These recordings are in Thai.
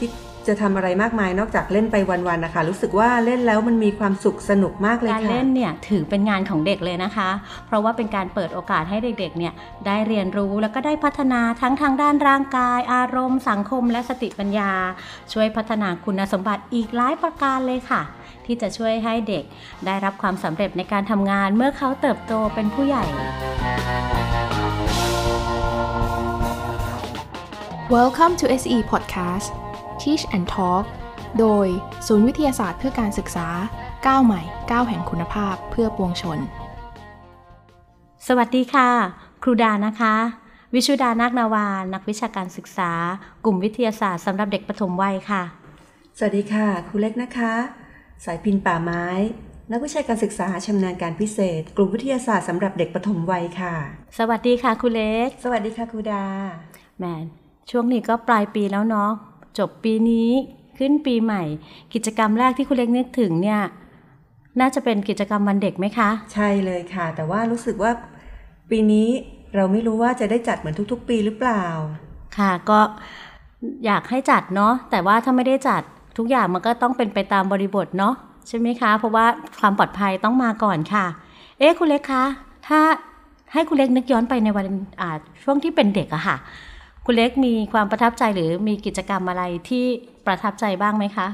คิดจะทำอะไรมากมายนอกจากเล่นไปวันๆนะคะ รู้สึกว่าเล่นแล้วมันมีความสุขสนุกมากเลยการค่ะเล่นเนี่ยถือเป็นงานของเด็กเลยนะคะ เพราะว่าเป็นการเปิดโอกาสให้เด็กๆเนี่ยได้เรียนรู้แล้วก็ได้พัฒนาทั้งทางด้านร่างกาย อารมณ์ สังคม และสติปัญญา ช่วยพัฒนาคุณสมบัติอีกหลายประการเลยค่ะ ที่จะช่วยให้เด็กได้รับความสำเร็จในการทำงานเมื่อเขาเติบโตเป็นผู้ใหญ่ Welcome to SE Podcast Teach and Talk โดยศูนย์วิทยาศาสตร์เพื่อการศึกษาก้าวใหม่ก้าวแห่งคุณภาพเพื่อปวงชน สวัสดีค่ะ ครูดานะคะ วิชุดานาคนาวา นักวิชาการศึกษา กลุ่มวิทยาศาสตร์สำหรับเด็กปฐมวัยค่ะ สวัสดีค่ะ ครูเล็กนะคะ สายพินป่าไม้ นักวิชาการศึกษาชำนาญการพิเศษ กลุ่มวิทยาศาสตร์สำหรับเด็กปฐมวัยค่ะ สวัสดีค่ะครูเล็ก สวัสดีค่ะครูดาแหมช่วงนี้ก็ปลายปีแล้วเนาะ จบปีนี้ขึ้นปีใหม่ กิจกรรมแรกที่คุณเล็กนึกถึงเนี่ย น่าจะเป็นกิจกรรมวันเด็กไหมคะ ใช่เลยค่ะ แต่ว่ารู้สึกว่าปีนี้เราไม่รู้ว่าจะได้จัดเหมือนทุก ๆ ปีหรือเปล่า ค่ะก็อยากให้จัดเนาะแต่ว่าถ้าไม่ได้จัดทุกอย่างมันก็ต้องเป็นไปตามบริบทเนาะใช่ไหมคะ เพราะว่าความปลอดภัยต้องมาก่อนค่ะ เอ๊ะคุณเล็กคะ ถ้าให้คุณเล็กนึกย้อนไปในวันอ่าช่วงที่เป็นเด็กอะค่ะ คุณเล็กมีความประทับใจหรือมีกิจกรรมอะไรที่ประทับใจบ้างไหมคะ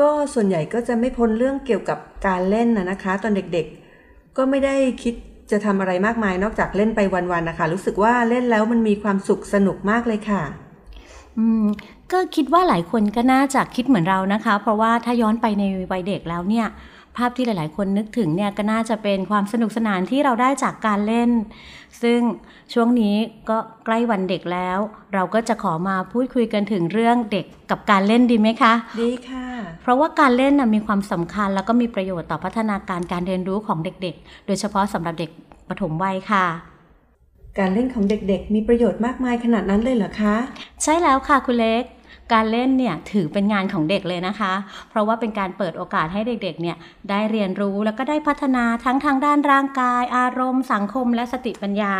ก็ส่วนใหญ่ก็จะไม่พ้นเรื่องเกี่ยวกับการเล่นนะนะคะ ตอนเด็กๆ ก็ไม่ได้คิดจะทำอะไรมากมายนอกจากเล่นไปวันๆนะคะ รู้สึกว่าเล่นแล้วมันมีความสุขสนุกมากเลยค่ะ อืมก็คิดว่าหลายคนก็น่าจะคิดเหมือนเรานะคะ เพราะว่าถ้าย้อนไปในวัยเด็กแล้วเนี่ย ภาพที่หลาย ๆ คนนึกถึงเนี่ยก็น่าจะเป็นความสนุกสนานที่เราได้จากการเล่น ซึ่งช่วงนี้ก็ใกล้วันเด็กแล้ว เราก็จะขอมาพูดคุยกันถึงเรื่องเด็กกับการเล่นดีไหมคะ ดีค่ะ เพราะว่าการเล่นนะมีความสำคัญแล้วก็มีประโยชน์ต่อพัฒนาการการเรียนรู้ของเด็ก ๆ โดยเฉพาะสำหรับเด็กปฐมวัยค่ะการเล่นของเด็กๆ มีประโยชน์มากมายขนาดนั้นเลยเหรอคะ ใช่แล้วค่ะคุณเล็ก การเล่นเนี่ยถือเป็นงานของเด็กเลยนะคะ เพราะว่าเป็นการเปิดโอกาสให้เด็กๆเนี่ยได้เรียนรู้แล้วก็ได้พัฒนาทั้งทางด้านร่างกาย อารมณ์ สังคม และสติปัญญา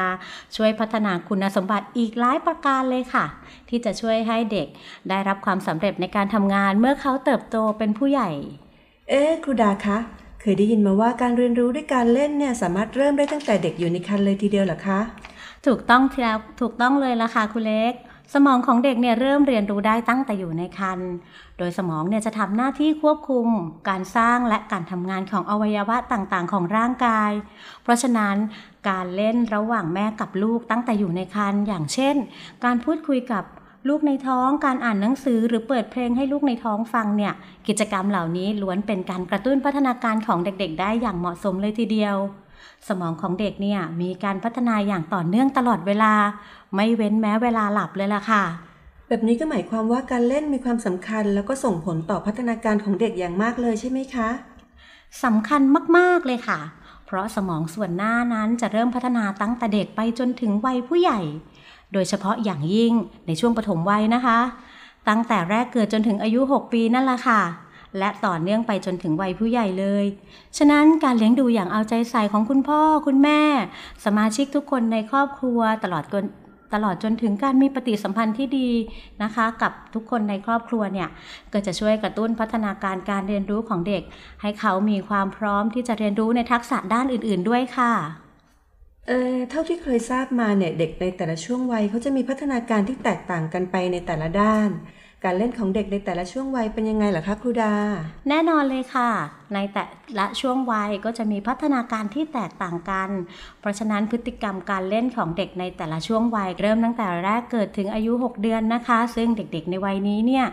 ช่วยพัฒนาคุณสมบัติอีกหลายประการเลยค่ะ ที่จะช่วยให้เด็กได้รับความสำเร็จในการทำงานเมื่อเขาเติบโตเป็นผู้ใหญ่ เอ๊ะครูดาคะเคยได้ยินมาว่าการเรียนรู้ด้วยการเล่นเนี่ยสามารถเริ่มได้ตั้งแต่เด็กอยู่ในครรภ์เลยทีเดียวเหรอคะ ถูกต้องแล้วถูกต้องเลยละค่ะคุณเล็ก สมองของเด็กเนี่ยเริ่มเรียนรู้ได้ตั้งแต่อยู่ในครรภ์ โดยสมองเนี่ยจะทำหน้าที่ควบคุม การสร้างและการทำงานของอวัยวะต่างๆ ของร่างกาย เพราะฉะนั้นการเล่นระหว่างแม่กับลูกตั้งแต่อยู่ในครรภ์อย่างเช่น การพูดคุยกับลูกในท้องการอ่านหนังสือหรือเปิดเพลงให้ลูกในท้องฟังเนี่ยกิจกรรมเหล่านี้ล้วนเป็นการกระตุ้นพัฒนาการของเด็กๆ ได้อย่างเหมาะสมเลยทีเดียว สมองของเด็กเนี่ยมีการพัฒนาอย่างต่อเนื่องตลอดเวลา ไม่เว้นแม้เวลาหลับเลยล่ะค่ะ แบบนี้ก็หมายความว่าการเล่นมีความสำคัญ แล้วก็ส่งผลต่อพัฒนาการของเด็กอย่างมากเลยใช่ไหมคะสำคัญมากๆเลยค่ะ เพราะสมองส่วนหน้านั้นจะเริ่มพัฒนาตั้งแต่เด็กไปจนถึงวัยผู้ใหญ่ โดยเฉพาะอย่างยิ่งในช่วงปฐมวัยนะคะ ตั้งแต่แรกเกิดจนถึงอายุ 6 ปีนั่นแหละค่ะ และต่อเนื่องไปจนถึงวัยผู้ใหญ่เลย ฉะนั้นการเลี้ยงดูอย่างเอาใจใส่ของคุณพ่อคุณแม่ สมาชิกทุกคนในครอบครัวตลอดจนตลอดจนถึงการมีปฏิสัมพันธ์ที่ดีนะคะ กับทุกคนในครอบครัวเนี่ยก็จะช่วยกระตุ้นพัฒนาการการเรียนรู้ของเด็ก ให้เขามีความพร้อมที่จะเรียนรู้ในทักษะด้านอื่น ๆ ด้วยค่ะเออเท่าที่เคยทราบมาเนี่ยเด็กในแต่ละช่วงวัยเขาจะมีพัฒนาการที่แตกต่างกันไปในแต่ละด้าน การเล่นของเด็กในแต่ละช่วงวัยเป็นยังไงเหรอคะครูดา แน่นอนเลยค่ะ ในแต่ละช่วงวัยก็จะมีพัฒนาการที่แตกต่างกัน เพราะฉะนั้นพฤติกรรมการเล่นของเด็กในแต่ละช่วงวัยเริ่มตั้งแต่แรกเกิดถึงอายุ 6 เดือนนะคะ ซึ่งเด็กๆ ในวัยนี้เนี่ย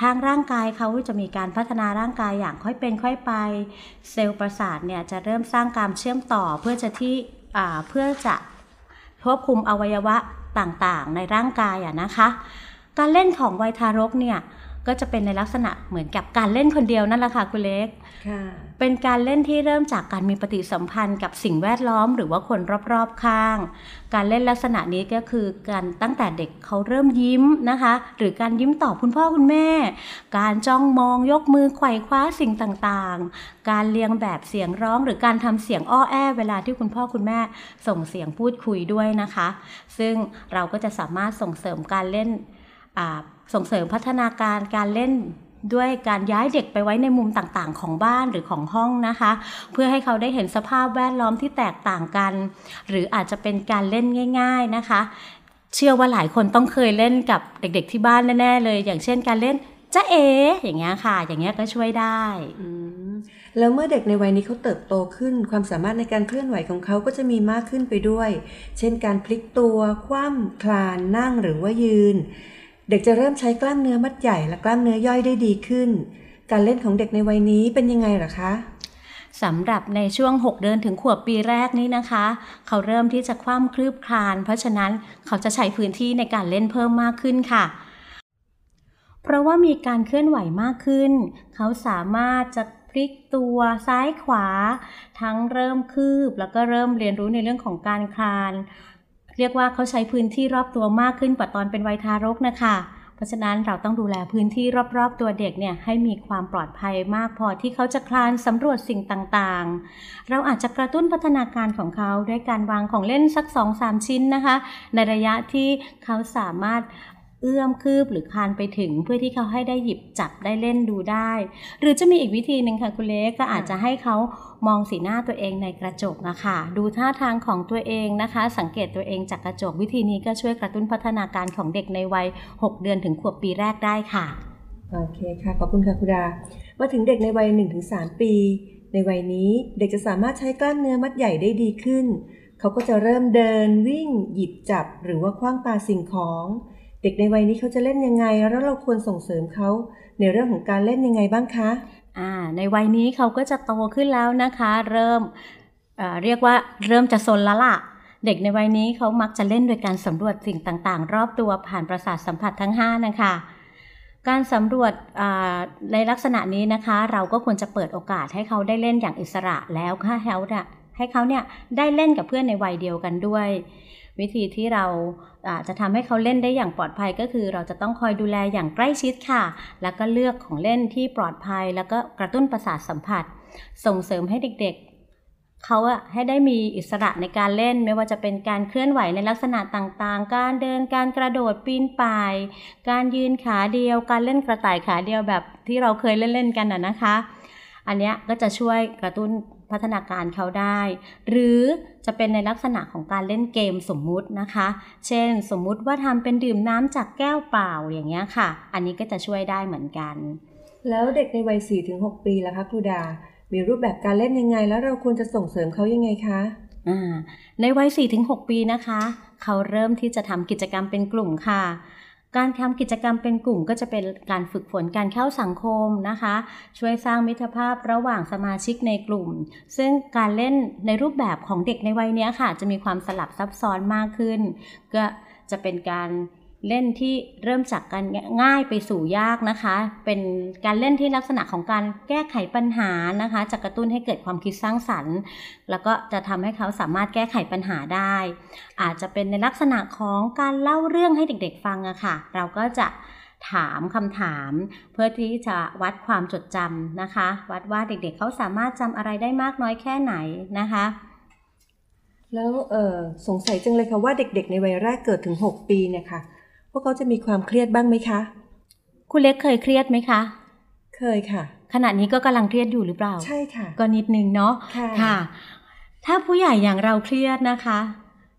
ทางร่างกายเขาจะมีการพัฒนาร่างกายอย่างค่อยเป็นค่อยไป เซลล์ประสาทเนี่ยจะเริ่มสร้างการเชื่อมต่อเพื่อจะที่เพื่อจะควบคุมอวัยวะต่างๆ ในร่างกายอะนะคะ การเล่นของวัยทารกเนี่ยก็จะเป็นในลักษณะเหมือนกับการเล่นคนเดียวนั่นแหละค่ะคุณเล็กค่ะเป็นการเล่นที่เริ่มจากการมีปฏิสัมพันธ์กับสิ่งแวดล้อมหรือว่าคนรอบๆข้าง การเล่นลักษณะนี้ก็คือการตั้งแต่เด็กเขาเริ่มยิ้มนะคะ หรือการยิ้มตอบคุณพ่อคุณแม่ การจ้องมองยกมือไขว่คว้าสิ่งต่างๆ การเรียงแบบเสียงร้อง หรือการทำเสียงอ้อแอเวลาที่คุณพ่อคุณแม่ส่งเสียงพูดคุยด้วยนะคะ ซึ่งเราก็จะสามารถส่งเสริมการเล่นอ่า ส่งเสริมพัฒนาการการเล่นด้วยการย้ายเด็กไปไว้ในมุมต่างๆ ของบ้านหรือของห้องนะคะ เพื่อให้เขาได้เห็นสภาพแวดล้อมที่แตกต่างกัน หรืออาจจะเป็นการเล่นง่าย ๆนะคะ เชื่อว่าหลายคนต้องเคยเล่นกับเด็กๆที่บ้านแน่ๆเลย อย่างเช่นการเล่นจ้าเออย่างเงี้ยค่ะ อย่างเงี้ยก็ช่วยได้แล้วเมื่อเด็กในวัยนี้เขาเติบโตขึ้น ความสามารถในการเคลื่อนไหวของเขาก็จะมีมากขึ้นไปด้วย เช่นการพลิกตัว คว่ำคลานนั่งหรือว่ายืน เด็กจะเริ่มใช้กล้ามเนื้อมัดใหญ่และกล้ามเนื้อย่อยได้ดีขึ้น การเล่นของเด็กในวัยนี้เป็นยังไงหรอคะสำหรับในช่วง 6 เดือนถึงขวบปีแรกนี้นะคะ เขาเริ่มที่จะคว่ำคลืบคลาน เพราะฉะนั้นเขาจะใช้พื้นที่ในการเล่นเพิ่มมากขึ้นค่ะ เพราะว่ามีการเคลื่อนไหวมากขึ้น เขาสามารถจะพลิกตัวซ้ายขวา ทั้งเริ่มคืบแล้วก็เริ่มเรียนรู้ในเรื่องของการคลาน เรียกว่าเขาใช้พื้นที่รอบตัวมากขึ้นกว่าตอนเป็นวัยทารกนะคะเพราะฉะนั้นเราต้องดูแลพื้นที่รอบๆตัวเด็กเนี่ยให้มีความปลอดภัยมากพอที่เขาจะคลานสำรวจสิ่งต่างๆ เราอาจจะกระตุ้นพัฒนาการของเขาด้วยการวางของเล่นสัก 2-3 ชิ้นนะคะ ในระยะที่เขาสามารถ เอื้อมคืบหรือคานไปถึง เพื่อที่เขาให้ได้หยิบจับได้เล่นดูได้ หรือจะมีอีกวิธีหนึ่งค่ะคุณเล็กก็อาจจะให้เขามองสีหน้าตัวเองในกระจกอะคะ ดูท่าทางของตัวเองนะคะ สังเกตตัวเองจากกระจกวิธีนี้ก็ช่วยกระตุ้นพัฒนาการของเด็กในวัย 6 เดือนถึงขวบปีแรกได้ค่ะโอเคค่ะขอบคุณค่ะคุณดามาถึงเด็กในวัย 1-3 ปี ในวัยนี้เด็กจะสามารถใช้กล้ามเนื้อมัดใหญ่ได้ดีขึ้น เขาก็จะเริ่มเดินวิ่ง หยิบจับ หรือว่าคว้างปาสิ่งของ เด็กในวัยนี้เขาจะเล่นยังไง แล้วเราควรส่งเสริมเขาในเรื่องของการเล่นยังไงบ้างคะอ่าในวัยนี้เขาก็จะโตขึ้นแล้วนะคะ เริ่มเเรียกว่าเริ่มจะซนแล้วล่ะเด็กในวัยนี้เขามักจะเล่นโดยการสำรวจสิ่งต่างๆ รอบตัวผ่านประสาทสัมผัสทั้ง 5 นะคะ การสำรวจในลักษณะนี้นะคะ เราก็ควรจะเปิดโอกาสให้เขาได้เล่นอย่างอิสระแล้วค่ะเขาเนี่ยให้เขาเนี่ยได้เล่นกับเพื่อนในวัยเดียวกันด้วย วิธีที่เรา จะทำให้เขาเล่นได้อย่างปลอดภัยก็คือ เราจะต้องคอยดูแลอย่างใกล้ชิดค่ะ แล้วก็เลือกของเล่นที่ปลอดภัย แล้วก็กระตุ้นประสาทสัมผัส ส่งเสริมให้เด็กๆ เขาอะให้ได้มีอิสระในการเล่น ไม่ว่าจะเป็นการเคลื่อนไหวในลักษณะต่างๆ การเดินการกระโดดปีนป่าย การยืนขาเดียว การเล่นกระต่ายขาเดียวแบบที่เราเคยเล่นๆกันนะนะคะ อันเนี้ยก็จะช่วยกระตุ้น พัฒนาการเขาได้ หรือจะเป็นในลักษณะของการเล่นเกมสมมุตินะคะ เช่น สมมุติว่าทำเป็นดื่มน้ำจากแก้วเปล่าอย่างเงี้ยค่ะ อันนี้ก็จะช่วยได้เหมือนกัน แล้วเด็กในวัย 4-6 ปีล่ะคะครูดา มีรูปแบบการเล่นยังไง แล้วเราควรจะส่งเสริมเขายังไงคะอ่าในวัย 4-6 ปีนะคะ เขาเริ่มที่จะทำกิจกรรมเป็นกลุ่มค่ะ การทำกิจกรรมเป็นกลุ่มก็จะเป็นการฝึกฝนการเข้าสังคมนะคะ ช่วยสร้างมิตรภาพระหว่างสมาชิกในกลุ่ม ซึ่งการเล่นในรูปแบบของเด็กในวัยนี้ค่ะ จะมีความสลับซับซ้อนมากขึ้น ก็จะเป็นการ เล่นที่เริ่มจากการง่ายไปสู่ยากนะคะ เป็นการเล่นที่ลักษณะของการแก้ไขปัญหานะคะจะกระตุ้นให้เกิดความคิดสร้างสรรค์ แล้วก็จะทำให้เขาสามารถแก้ไขปัญหาได้ อาจจะเป็นในลักษณะของการเล่าเรื่องให้เด็กๆฟังอะค่ะ เราก็จะถามคำถามเพื่อที่จะวัดความจดจำนะคะ วัดว่าเด็กๆเขาสามารถจำอะไรได้มากน้อยแค่ไหนนะคะแล้วสงสัยจังเลยค่ะว่าเด็กๆ ในวัยแรกเกิดถึง 6 ปีเนี่ยค่ะ พวกเขาจะมีความเครียดบ้างไหมคะ คุณเล็กเคยเครียดไหมคะ เคยค่ะ ขณะนี้ก็กำลังเครียดอยู่หรือเปล่า ใช่ค่ะ ก็นิดนึงเนาะ ค่ะค่ะถ้าผู้ใหญ่อย่างเราเครียดนะคะ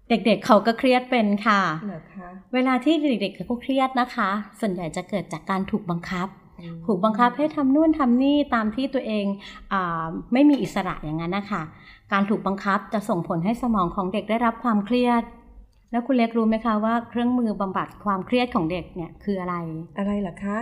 เด็กๆเขาก็เครียดเป็นค่ะเหรอคะเวลาที่เด็กๆเขาเครียดนะคะ ส่วนใหญ่จะเกิดจากการถูกบังคับถูกบังคับให้ทำนู่นทำนี่ตามที่ตัวเองอาไม่มีอิสระอย่างนั้นนะคะ การถูกบังคับจะส่งผลให้สมองของเด็กได้รับความเครียด แล้วคุณเล็กรู้ไหมคะว่าเครื่องมือบำบัดความเครียดของเด็กเนี่ยคืออะไร อะไรเหรอคะ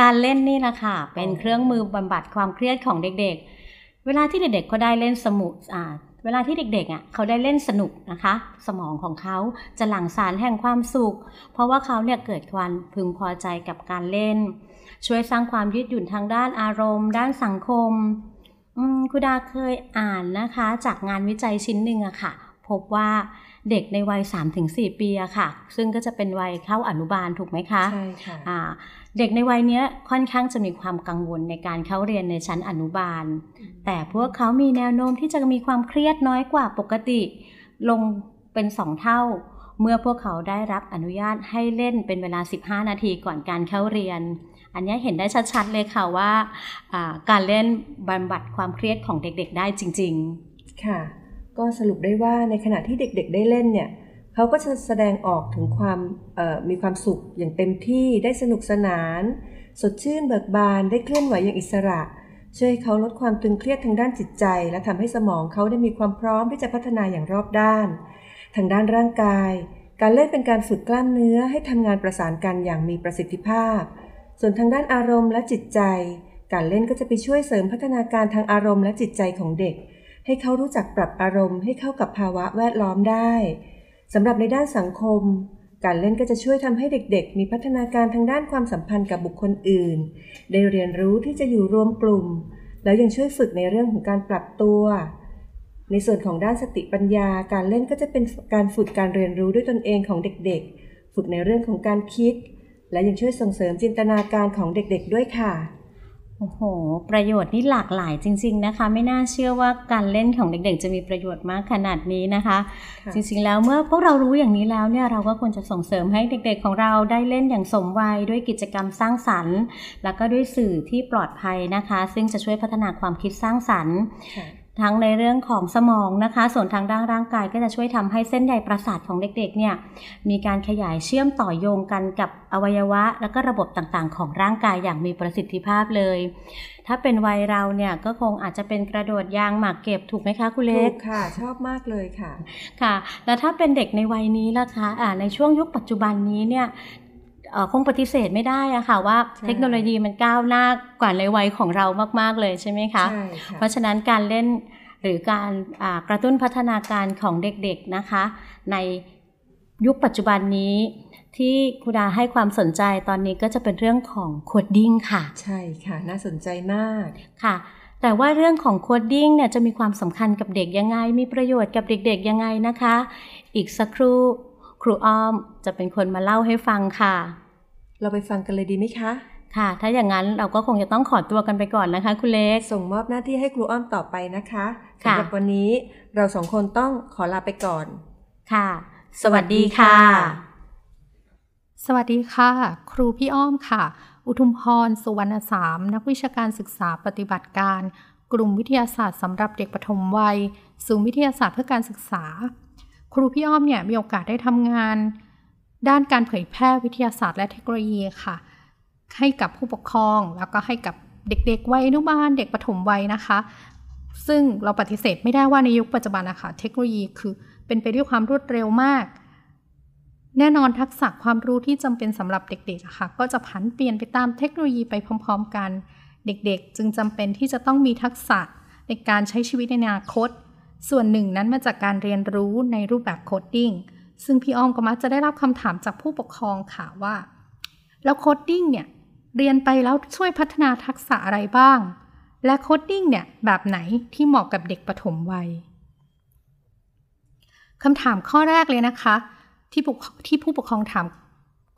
การเล่นนี่แหละค่ะ เป็นเครื่องมือบำบัดความเครียดของเด็กๆ เวลาที่เด็กๆเขาได้เล่นสมุดอ่าเวลาที่เด็กๆอะเขาได้เล่นสนุกนะคะ สมองของเขาจะหลั่งสารแห่งความสุข เพราะว่าเขาเนี่ยเกิดความพึงพอใจกับการเล่น ช่วยสร้างความยืดหยุ่นทางด้านอารมณ์ ด้านสังคมอืมคุณดาเคยอ่านนะคะ จากงานวิจัยชิ้นหนึ่งอะค่ะ พบว่า เด็กในวัย 3-4 ปีอะค่ะ ซึ่งก็จะเป็นวัยเข้าอนุบาลถูกไหมคะใช่ค่ะอ่าเด็กในวัยเนี้ยค่อนข้างจะมีความกังวลในการเข้าเรียนในชั้นอนุบาล แต่พวกเขามีแนวโน้มที่จะมีความเครียดน้อยกว่าปกติ ลงเป็นสองเท่า เมื่อพวกเขาได้รับอนุญาตให้เล่นเป็นเวลา 15 นาทีก่อนการเข้าเรียน อันนี้เห็นได้ชัดๆเลยค่ะว่า การเล่นบำบัดความเครียดของเด็กๆได้จริง ๆ ค่ะ ก็สรุปได้ว่าในขณะที่เด็กๆได้เล่นเนี่ยเขาก็จะแสดงออกถึงความมีความสุขอย่างเต็มที่ได้สนุกสนาน สดชื่นเบิกบานได้เคลื่อนไหวอย่างอิสระ ช่วยเขาลดความตึงเครียดทางด้านจิตใจ และทำให้สมองเขาได้มีความพร้อมที่จะพัฒนาอย่างรอบด้าน ทางด้านร่างกาย การเล่นเป็นการฝึกกล้ามเนื้อให้ทำงานประสานกันอย่างมีประสิทธิภาพ ส่วนทางด้านอารมณ์และจิตใจ การเล่นก็จะไปช่วยเสริมพัฒนาการทางอารมณ์และจิตใจของเด็ก ให้เขารู้จักปรับอารมณ์ให้เข้ากับภาวะแวดล้อมได้สำหรับในด้านสังคม การเล่นก็จะช่วยทำให้เด็กๆ มีพัฒนาการทางด้านความสัมพันธ์กับบุคคลอื่น ได้เรียนรู้ที่จะอยู่รวมกลุ่ม แล้วยังช่วยฝึกในเรื่องของการปรับตัว ในส่วนของด้านสติปัญญา การเล่นก็จะเป็นการฝึกการเรียนรู้ด้วยตนเองของเด็กๆ ฝึกในเรื่องของการคิด และยังช่วยส่งเสริมจินตนาการของเด็กๆ ด้วยค่ะ โอ้โห ประโยชน์นี่หลากหลายจริง ๆนะคะ ไม่น่าเชื่อว่าการเล่นของเด็กๆ จะมีประโยชน์มากขนาดนี้นะคะ จริงๆแล้วเมื่อพวกเรารู้อย่างนี้แล้วเนี่ยเราก็ควรจะส่งเสริมให้เด็กๆของเราได้เล่นอย่างสมวัยด้วยกิจกรรมสร้างสรรค์ แล้วก็ด้วยสื่อที่ปลอดภัยนะคะ ซึ่งจะช่วยพัฒนาความคิดสร้างสรรค์ ทั้งในเรื่องของสมองนะคะ ส่วนทางด้านร่างกายก็จะช่วยทำให้เส้นใยประสาทของเด็กๆเนี่ยมีการขยายเชื่อมต่อโยงกันกับอวัยวะ และก็ระบบต่างๆ ของร่างกายอย่างมีประสิทธิภาพเลย ถ้าเป็นวัยเราเนี่ยก็คงอาจจะเป็นกระโดดยางหมากเก็บถูกไหมคะคุณเล็กถูกค่ะ ชอบมากเลยค่ะค่ะ แล้วถ้าเป็นเด็กในวัยนี้ล่ะคะในช่วงยุคปัจจุบันนี้เนี่ย คงปฏิเสธไม่ได้อะค่ะว่าเทคโนโลยีมันก้าวหน้ากว่าในวัยของเรามากๆเลยใช่ไหมคะเพราะฉะนั้นการเล่นหรือการกระตุ้นพัฒนาการของเด็กๆนะคะ ในยุคปัจจุบันนี้ที่ครูดาให้ความสนใจตอนนี้ก็จะเป็นเรื่องของ coding ค่ะ ใช่ค่ะ น่าสนใจมากค่ะ แต่ว่าเรื่องของ coding เนี่ยจะมีความสำคัญกับเด็กยังไง มีประโยชน์กับเด็กๆยังไงนะคะ อีกสักครู่ ครูอ้อมจะเป็นคนมาเล่าให้ฟังค่ะ เราไปฟังกันเลยดีไหมคะ ค่ะ ถ้าอย่างนั้นเราก็คงจะต้องขอตัวกันไปก่อนนะคะคุณเล็ก ส่งมอบหน้าที่ให้ครูอ้อมต่อไปนะคะสำหรับวันนี้เราสองคนต้องขอลาไปก่อน ค่ะ สวัสดีค่ะ สวัสดีค่ะ ครูพี่อ้อมค่ะ อุทุมพร สุวรรณสาม นักวิชาการศึกษาปฏิบัติการ กลุ่มวิทยาศาสตร์สำหรับเด็กปฐมวัย ศูนย์วิทยาศาสตร์เพื่อการศึกษา ครูพี่อ้อมเนี่ยมีโอกาสได้ทำงาน ด้านการเผยแพร่วิทยาศาสตร์และเทคโนโลยีค่ะ ให้กับผู้ปกครองแล้วก็ให้กับเด็กๆวัยอนุบาลเด็กปฐมวัยนะคะ ซึ่งเราปฏิเสธไม่ได้ว่าในยุคปัจจุบันนะคะเทคโนโลยีคือเป็นไปด้วยความรวดเร็วมาก แน่นอนทักษะความรู้ที่จำเป็นสำหรับเด็กๆค่ะก็จะผันเปลี่ยนไปตามเทคโนโลยีไปพร้อม ๆ กัน เด็กๆ จึงจำเป็นที่จะต้องมีทักษะในการใช้ชีวิตในอนาคต ส่วนหนึ่งนั้นมาจากการเรียนรู้ในรูปแบบ coding ซึ่งพี่อ้อมก็มักจะได้รับคำถามจากผู้ปกครองค่ะว่า แล้ว coding เนี่ย เรียนไปแล้วช่วยพัฒนาทักษะอะไรบ้าง และ coding เนี่ยแบบไหนที่เหมาะกับเด็กปฐมวัยคำถามข้อแรกเลยนะคะ ที่ที่ผู้ปกครองถาม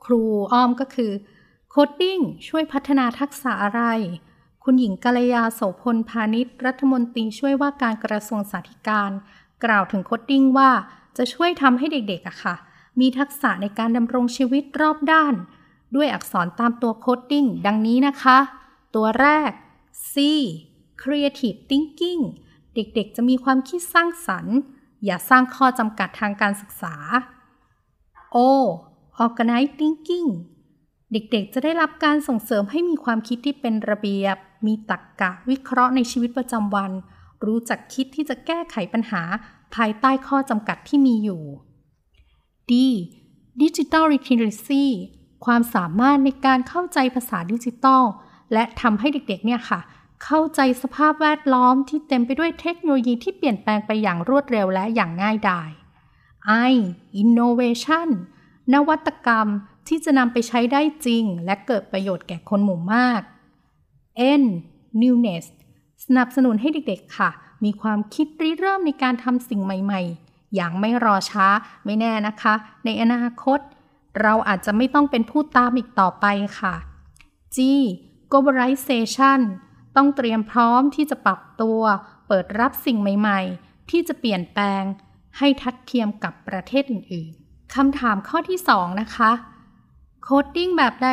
ครูอ้อมก็คือ coding ช่วยพัฒนาทักษะอะไร คุณหญิงกัลยาโสพลพาณิชย์รัฐมนตรีช่วยว่าการกระทรวงศึกษาธิการ กล่าวถึง coding ว่าจะช่วยทำให้เด็กๆอะค่ะ มีทักษะในการดำรงชีวิตรอบด้าน ด้วยอักษรตามตัว coding ดังนี้นะคะ ตัวแรก C creative thinking เด็กๆ จะมีความคิดสร้างสรรค์ อย่าสร้างข้อจำกัดทางการศึกษา O organize thinking เด็กๆ จะได้รับการส่งเสริมให้มีความคิดที่เป็นระเบียบ มีตรรกกะวิเคราะห์ในชีวิตประจำวัน รู้จักคิดที่จะแก้ไขปัญหาภายใต้ข้อจำกัดที่มีอยู่ D digital literacy ความสามารถในการเข้าใจภาษาดิจิตอลและทำให้เด็กๆเนี่ยค่ะ เข้าใจสภาพแวดล้อมที่เต็มไปด้วยเทคโนโลยีที่เปลี่ยนแปลงไปอย่างรวดเร็วและอย่างง่ายดาย I innovation นวัตกรรมที่จะนำไปใช้ได้จริง และเกิดประโยชน์แก่คนหมู่มาก N newness สนับสนุนให้เด็กๆค่ะ มีความคิดริเริ่มในการทำสิ่งใหม่ๆ อย่างไม่รอช้าไม่แน่นะคะ ในอนาคต เราอาจจะไม่ต้องเป็นผู้ตามอีกต่อไปค่ะ G globalization ต้องเตรียมพร้อมที่จะปรับตัว เปิดรับสิ่งใหม่ๆ ที่จะเปลี่ยนแปลง ให้ทัดเทียมกับประเทศอื่นๆคำถามข้อที่ 2 นะคะ coding แบบใด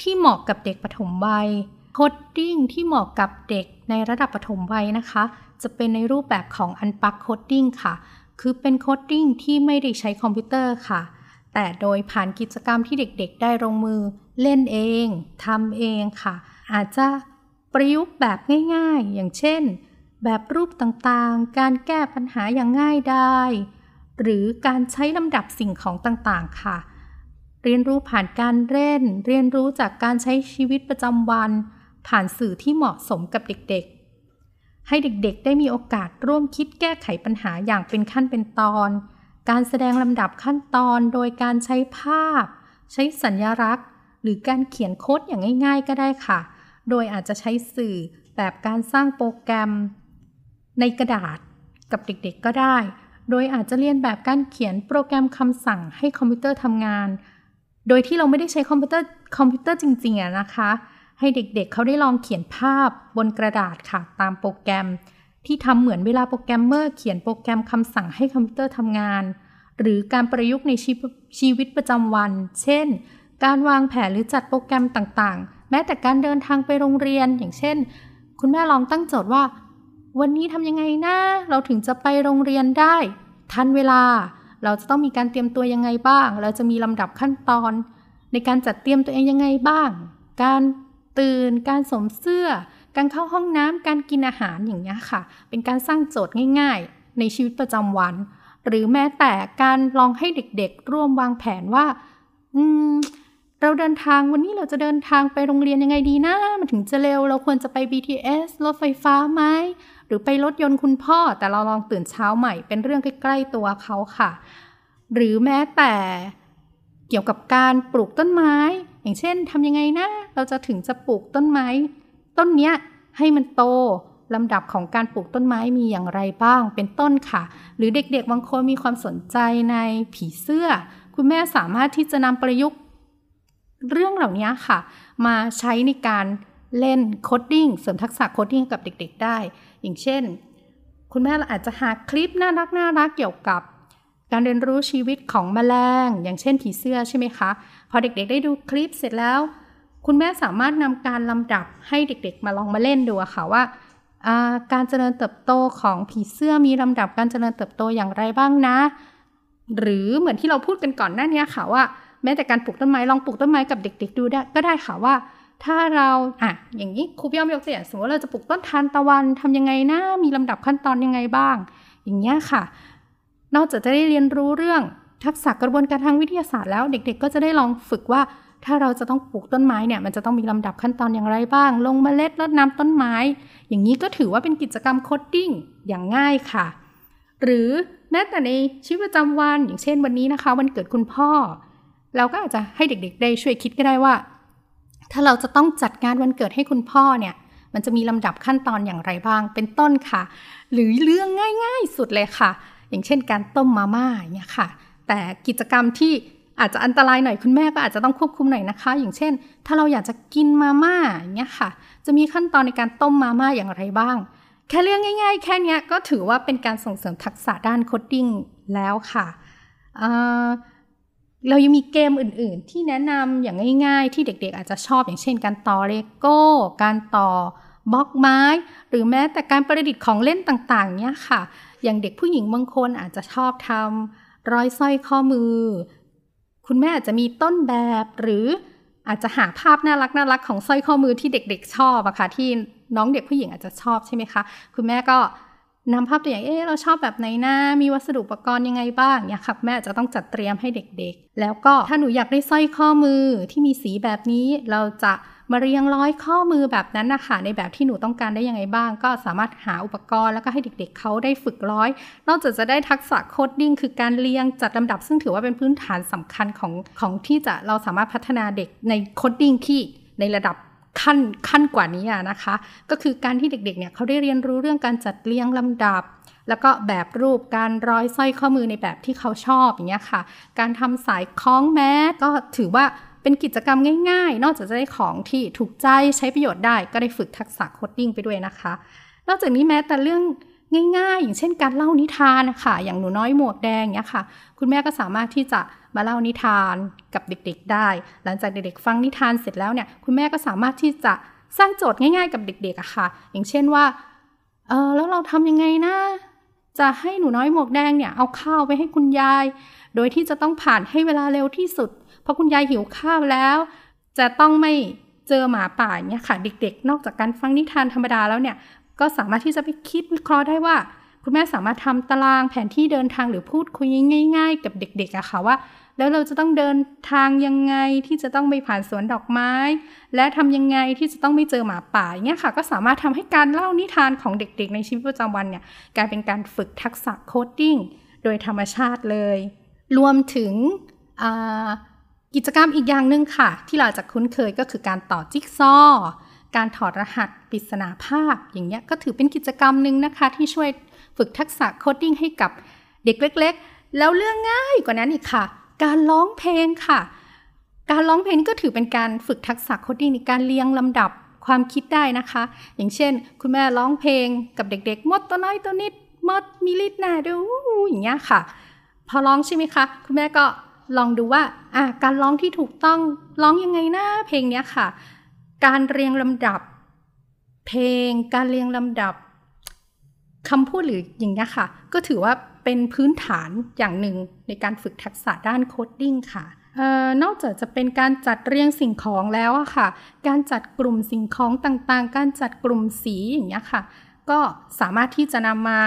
ที่เหมาะกับเด็กปฐมวัย coding ที่เหมาะกับเด็กในระดับปฐมวัยนะคะ จะเป็นในรูปแบบของ unplugged coding ค่ะ คือเป็น coding ที่ไม่ได้ใช้คอมพิวเตอร์ค่ะ แต่โดยผ่านกิจกรรมที่เด็กๆ ได้ลงมือเล่นเองทำเองค่ะ อาจจะประยุกต์แบบง่ายๆ อย่างเช่น แบบรูปต่างๆ การแก้ปัญหาอย่างง่ายดายหรือการใช้ลำดับสิ่งของต่างๆค่ะ เรียนรู้ผ่านการเล่น เรียนรู้จากการใช้ชีวิตประจำวัน ผ่านสื่อที่เหมาะสมกับเด็กๆ ให้เด็กๆ ได้มีโอกาสร่วมคิดแก้ไขปัญหาอย่างเป็นขั้นเป็นตอน การแสดงลำดับขั้นตอนโดยการใช้ภาพ ใช้สัญญลักษณ์ หรือการเขียนโค้ดอย่างง่าย ๆ ก็ได้ค่ะ โดยอาจจะใช้สื่อแบบการสร้างโปรแกรม ในกระดาษกับเด็กๆ ก็ได้ โดยอาจจะเรียนแบบการเขียนโปรแกรมคำสั่งให้คอมพิวเตอร์ทำงาน โดยที่เราไม่ได้ใช้คอมพิวเตอร์คอมพิวเตอร์จริงๆนะคะ ให้เด็กๆเเขาได้ลองเขียนภาพบนกระดาษค่ะตามโปรแกรม ที่ทำเหมือนเวลาโปรแกรมเมอร์เขียนโปรแกรมคำสั่งให้คอมพิวเตอร์ทำงาน หรือการประยุกต์ในชีวชีวิตประจำวัน เช่น การวางแผนหรือจัดโปรแกรมต่างๆ แม้แต่การเดินทางไปโรงเรียน อย่างเช่น คุณแม่ลองตั้งโจทย์ว่า วันนี้ทำยังไงนะ เราถึงจะไปโรงเรียนได้ ทันเวลา เราจะต้องมีการเตรียมตัวยังไงบ้าง เราจะมีลำดับขั้นตอน ในการจัดเตรียมตัวเองยังไงบ้าง การ ตื่น การสวมเสื้อ การเข้าห้องน้ำการกินอาหารอย่างนี้ยค่ะ เป็นการสร้างโจทย์ง่าย ๆ ในชีวิตประจำวัน หรือแม้แต่การลองให้เด็กๆ ร่วมวางแผนว่า อืมเราเดินทางวันนี้เราจะเดินทางไปโรงเรียนยังไงดีนะ มันถึงจะเร็วเราควรจะไป BTS รถไฟฟ้าไหมหรือไปรถยนต์คุณพ่อ แต่เราลองตื่นเช้าใหม่เป็นเรื่องใกล้ ๆ ตัวเขาค่ะ หรือแม้แต่ เกี่ยวกับการปลูกต้นไม้ อย่างเช่นทำยังไงนะ เราจะถึงจะปลูกต้นไม้ ต้นเนี้ยให้มันโตลำดับของการปลูกต้นไม้มีอย่างไรบ้าง เป็นต้นค่ะ หรือเด็กๆบางคนมีความสนใจในผีเสื้อ คุณแม่สามารถที่จะนำประยุกต์ เรื่องเหล่านี้ค่ะ มาใช้ในการเล่น coding เสริมทักษะ coding กับเด็ก ๆ ได้ อย่างเช่น คุณแม่อาจจะหาคลิปน่ารักน่ารักเกี่ยวกับ การเรียนรู้ชีวิตของแมลง อย่างเช่นผีเสื้อใช่ไหมคะ พอเด็กๆ ได้ดูคลิปเสร็จแล้ว คุณแม่สามารถนำการลำดับให้เด็กๆ มาลองมาเล่นดูอะค่ะว่าการเจริญเติบโตของผีเสื้อมีลำดับการเจริญเติบโตอย่างไรบ้างนะ หรือเหมือนที่เราพูดกันก่อนหน้านี้ค่ะว่าแม้แต่การปลูกต้นไม้ลองปลูกต้นไม้กับเด็ก ๆ ดูได้ก็ได้ค่ะว่า ถ้าเราอะอย่างนี้ครูพี่อ้อมยกตัวอย่างสมมติว่าเราจะปลูกต้นทานตะวันทำยังไงนะมีลำดับขั้นตอนยังไงบ้าง อย่างเงี้ยค่ะ นอกจากจะได้เรียนรู้เรื่องทักษะกระบวนการทางวิทยาศาสตร์แล้ว เด็ก ๆ ก็จะได้ลองฝึกว่า ถ้าเราจะต้องปลูกต้นไม้เนี่ยมันจะต้องมีลำดับขั้นตอนอย่างไรบ้าง ลงเมล็ดรดน้ำต้นไม้ อย่างนี้ก็ถือว่าเป็นกิจกรรม coding อย่างง่ายค่ะ หรือแม้แต่ในชีวิตประจำวันอย่างเช่นวันนี้นะคะ วันเกิดคุณพ่อ เราก็อาจจะให้เด็ก ๆ ได้ช่วยคิดก็ได้ว่า ถ้าเราจะต้องจัดงานวันเกิดให้คุณพ่อเนี่ยมันจะมีลำดับขั้นตอนอย่างไรบ้างเป็นต้นค่ะ หรือเรื่องง่าย ๆ สุดเลยค่ะ อย่างเช่นการต้มมาม่าอย่างเงี้ยค่ะ แต่กิจกรรมที่อาจจะอันตรายหน่อยคุณแม่ก็อาจจะต้องควบคุมหน่อยนะคะ อย่างเช่น ถ้าเราอยากจะกินมาม่าอย่างเงี้ยค่ะ จะมีขั้นตอนในการต้มมาม่าอย่างไรบ้าง แค่เรื่องง่าย ๆ แค่นี้ก็ถือว่าเป็นการส่งเสริมทักษะด้าน codingแล้วค่ะเรายังมีเกมอื่น ๆ ที่แนะนำอย่างง่าย ๆ ที่เด็ก ๆ อาจจะชอบอย่างเช่น การต่อเลโก้ การต่อบล็อกไม้ หรือแม้แต่การประดิษฐ์ของเล่นต่าง ๆ เนี้ยค่ะ อย่างเด็กผู้หญิงบางคนอาจจะชอบทำร้อยสร้อยข้อมือ คุณแม่อาจจะมีต้นแบบหรืออาจจะหาภาพน่ารักน่ารักของสร้อยข้อมือที่เด็ก ๆ ชอบอะค่ะที่น้องเด็กผู้หญิงอาจจะชอบใช่ไหมคะ คุณแม่ก็นำภาพตัวอย่าง เอ๊เราชอบแบบไหนนะ มีวัสดุอุปกรณ์ยังไงบ้างเนี่ยค่ะแม่จะต้องจัดเตรียมให้เด็กๆ แล้วก็ถ้าหนูอยากได้สร้อยข้อมือที่มีสีแบบนี้เราจะ มาเรียงร้อยข้อมือแบบนั้นนะคะในแบบที่หนูต้องการได้ยังไงบ้าง ก็สามารถหาอุปกรณ์แล้วก็ให้เด็กๆเขาได้ฝึกร้อย นอกจากจะได้ทักษะ coding คือการเรียงจัดลำดับ ซึ่งถือว่าเป็นพื้นฐานสำคัญของของที่จะเราสามารถพัฒนาเด็กใน coding ที่ในระดับขั้นขั้นกว่านี้นะคะ ก็คือการที่เด็กๆเนี่ยเขาได้เรียนรู้เรื่องการจัดเรียงลำดับ แล้วก็แบบรูปการร้อยสร้อยข้อมือในแบบที่เขาชอบอย่างเงี้ยค่ะ การทำสายคล้องแม้ก็ถือว่า เป็นกิจกรรมง่ายๆ นอกจากจะได้ของที่ถูกใจใช้ประโยชน์ได้ ก็ได้ฝึกทักษะโคดดิ้งไปด้วยนะคะ นอกจากนี้แม้แต่เรื่องง่ายๆ อย่างเช่นการเล่านิทานนะคะอย่างหนูน้อยหมวกแดงเนี่ยค่ะ คุณแม่ก็สามารถที่จะมาเล่านิทานกับเด็กๆ ได้ หลังจากเด็กๆ ฟังนิทานเสร็จแล้วเนี่ย คุณแม่ก็สามารถที่จะสร้างโจทย์ง่ายๆ กับเด็กๆอะค่ะ อย่างเช่นว่า เออแล้วเราทำยังไงนะ จะให้หนูน้อยหมวกแดงเนี่ยเอาข้าวไปให้คุณยาย โดยที่จะต้องผ่านให้เวลาเร็วที่สุด เพราะคุณยายหิวข้าวแล้ว จะต้องไม่เจอหมาป่าเนี่ยค่ะ เด็กๆ นอกจากการฟังนิทานธรรมดาแล้วเนี่ย ก็สามารถที่จะไปคิดวิเคราะห์ได้ว่า คุณแม่สามารถทำตารางแผนที่เดินทางหรือพูดคุยง่าย ๆ กับเด็กๆอะค่ะว่า แล้วเราจะต้องเดินทางยังไงที่จะต้องไปผ่านสวนดอกไม้ และทำยังไงที่จะต้องไม่เจอหมาป่าเงี้ยค่ะ ก็สามารถทำให้การเล่านิทานของเด็ก ๆ ในชีวิตประจำวันเนี่ยกลายเป็นการฝึกทักษะโคดดิ้งโดยธรรมชาติเลย รวมถึง กิจกรรมอีกอย่างหนึ่งค่ะ ที่เราจะคุ้นเคยก็คือการต่อจิ๊กซอว์การถอดรหัสปริศนาภาพ อย่างเงี้ยก็ถือเป็นกิจกรรมหนึ่งนะคะ ที่ช่วยฝึกทักษะ coding ให้กับเด็กเล็ก ๆ แล้วเรื่องง่ายกว่านั้นอีกค่ะ การร้องเพลงค่ะ การร้องเพลงก็ถือเป็นการฝึกทักษะ coding ในการเรียงลำดับความคิดได้นะคะ อย่างเช่น คุณแม่ร้องเพลงกับเด็กๆ มดตัวน้อยตัวนิดมดมีฤทธิ์น่าดูอย่างเงี้ยค่ะ พอร้องใช่ไหมคะ คุณแม่ก็ ลองดูว่าอะการร้องที่ถูกต้องร้องยังไงนะเพลงเนี้ยค่ะ การเรียงลำดับ เพลง การเรียงลำดับคำพูดหรืออย่างนี้ค่ะ ก็ถือว่าเป็นพื้นฐานอย่างหนึ่งในการฝึกทักษะด้าน coding ค่ะอ้อนอกจากจะเป็นการจัดเรียงสิ่งของแล้วอะค่ะ การจัดกลุ่มสิ่งของต่างๆ การจัดกลุ่มสีอย่างเงี้ยค่ะ ก็สามารถที่จะนำมา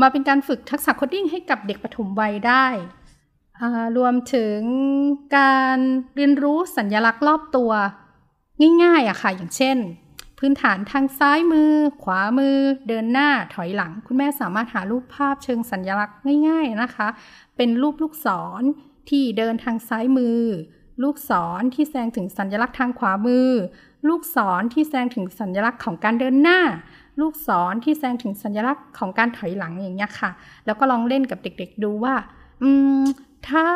มาเป็นการฝึกทักษะ coding ให้กับเด็กปฐมวัยได้ รวมถึงการเรียนรู้สัญญลักษณ์รอบตัวง่ายๆอะค่ะ อย่างเช่น พื้นฐานทางซ้ายมือ ขวามือ เดินหน้าถอยหลัง คุณแม่สามารถหารูปภาพเชิงสัญญลักษณ์ง่าย ๆนะคะ เป็นรูปลูกศรที่เดินทางซ้ายมือ ลูกศรที่แสดงถึงสัญลักษณ์ทางขวามือ ลูกศรที่แสดงถึงสัญลักษณ์ของการเดินหน้า ลูกศรที่แสดงถึงสัญลักษณ์ของการถอยหลังอย่างเงี้ยค่ะ แล้วก็ลองเล่นกับเด็ก ๆ ดูว่า อืม ถ้า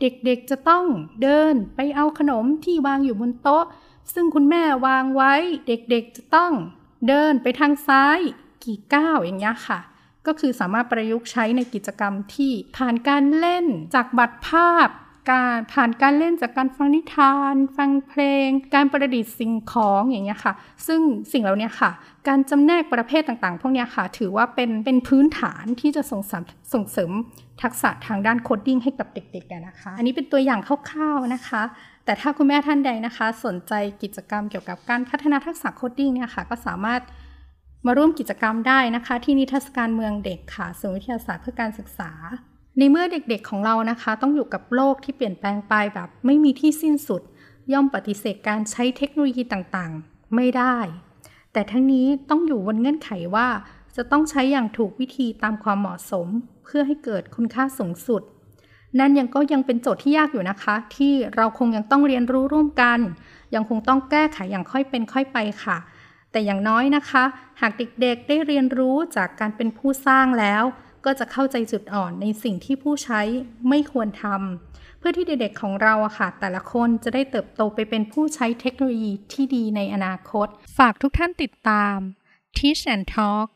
เด็กๆจะต้องเดินไปเอาขนมที่วางอยู่บนโต๊ะ ซึ่งคุณแม่วางไว้ เด็กๆจะต้องเดินไปทางซ้ายกี่ก้าวอย่างเงี้ยค่ะ ก็คือสามารถประยุกต์ใช้ในกิจกรรมที่ผ่านการเล่นจากบัตรภาพ การผ่านการเล่นจากการฟังนิทาน ฟังเพลง การประดิษฐ์สิ่งของอย่างเงี้ยค่ะ ซึ่งสิ่งเหล่านี้ค่ะ การจำแนกประเภทต่างๆ พวกนี้ค่ะ ถือว่าเป็นเป็นพื้นฐานที่จะส่งเสริมส่งเสริม ทักษะทางด้าน coding ให้กับเด็กๆนะคะ อันนี้เป็นตัวอย่างคร่าวๆนะคะ แต่ถ้าคุณแม่ท่านใดนะคะ สนใจกิจกรรมเกี่ยวกับการพัฒนาทักษะ coding เนี่ยค่ะ ก็สามารถมาร่วมกิจกรรมได้นะคะ ที่นิทรรศการเมืองเด็กค่ะศูนย์วิทยาศาสตร์เพื่อการศึกษา ในเมื่อเด็กๆของเรานะคะ ต้องอยู่กับโลกที่เปลี่ยนแปลงไปแบบไม่มีที่สิ้นสุด ย่อมปฏิเสธการใช้เทคโนโลยีต่างๆ ไม่ได้ แต่ทั้งนี้ต้องอยู่บนเงื่อนไขว่าจะต้องใช้อย่างถูกวิธีตามความเหมาะสม เพื่อให้เกิดคุณค่าสูงสุด นั่นยังก็ยังเป็นโจทย์ที่ยากอยู่นะคะ ที่เราคงยังต้องเรียนรู้ร่วมกัน ยังคงต้องแก้ไขอย่างค่อยเป็นค่อยไปค่ะ แต่อย่างน้อยนะคะ หากเด็กๆได้เรียนรู้จากการเป็นผู้สร้างแล้ว ก็จะเข้าใจจุดอ่อนในสิ่งที่ผู้ใช้ไม่ควรทำเพื่อที่เด็กๆของเราอะค่ะ แต่ละคนจะได้เติบโตไปเป็นผู้ใช้เทคโนโลยีที่ดีในอนาคต ฝากทุกท่านติดตาม Teach and Talk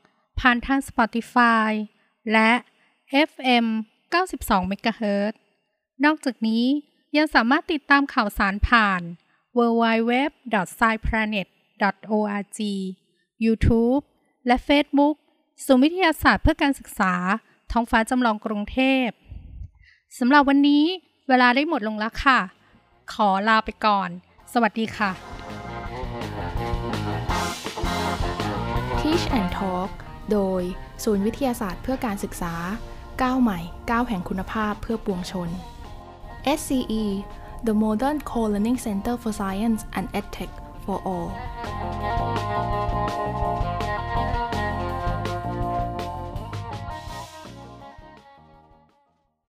ผ่านทาง Spotify และ FM 92 MHz นอกจากนี้ยังสามารถติดตามข่าวสารผ่าน www.sciplanet.org YouTube และ Facebook ศูนย์วิทยาศาสตร์เพื่อการศึกษา ท้องฟ้าจำลองกรุงเทพสำหรับวันนี้เวลาได้หมดลงแล้วค่ะ ขอลาไปก่อน สวัสดีค่ะ Teach and Talk โดย ศูนย์วิทยาศาสตร์เพื่อการศึกษา ก้าวใหม่ก้าวแห่งคุณภาพเพื่อปวงชน SCE The Modern Co-Learning Center for Science and EdTech for All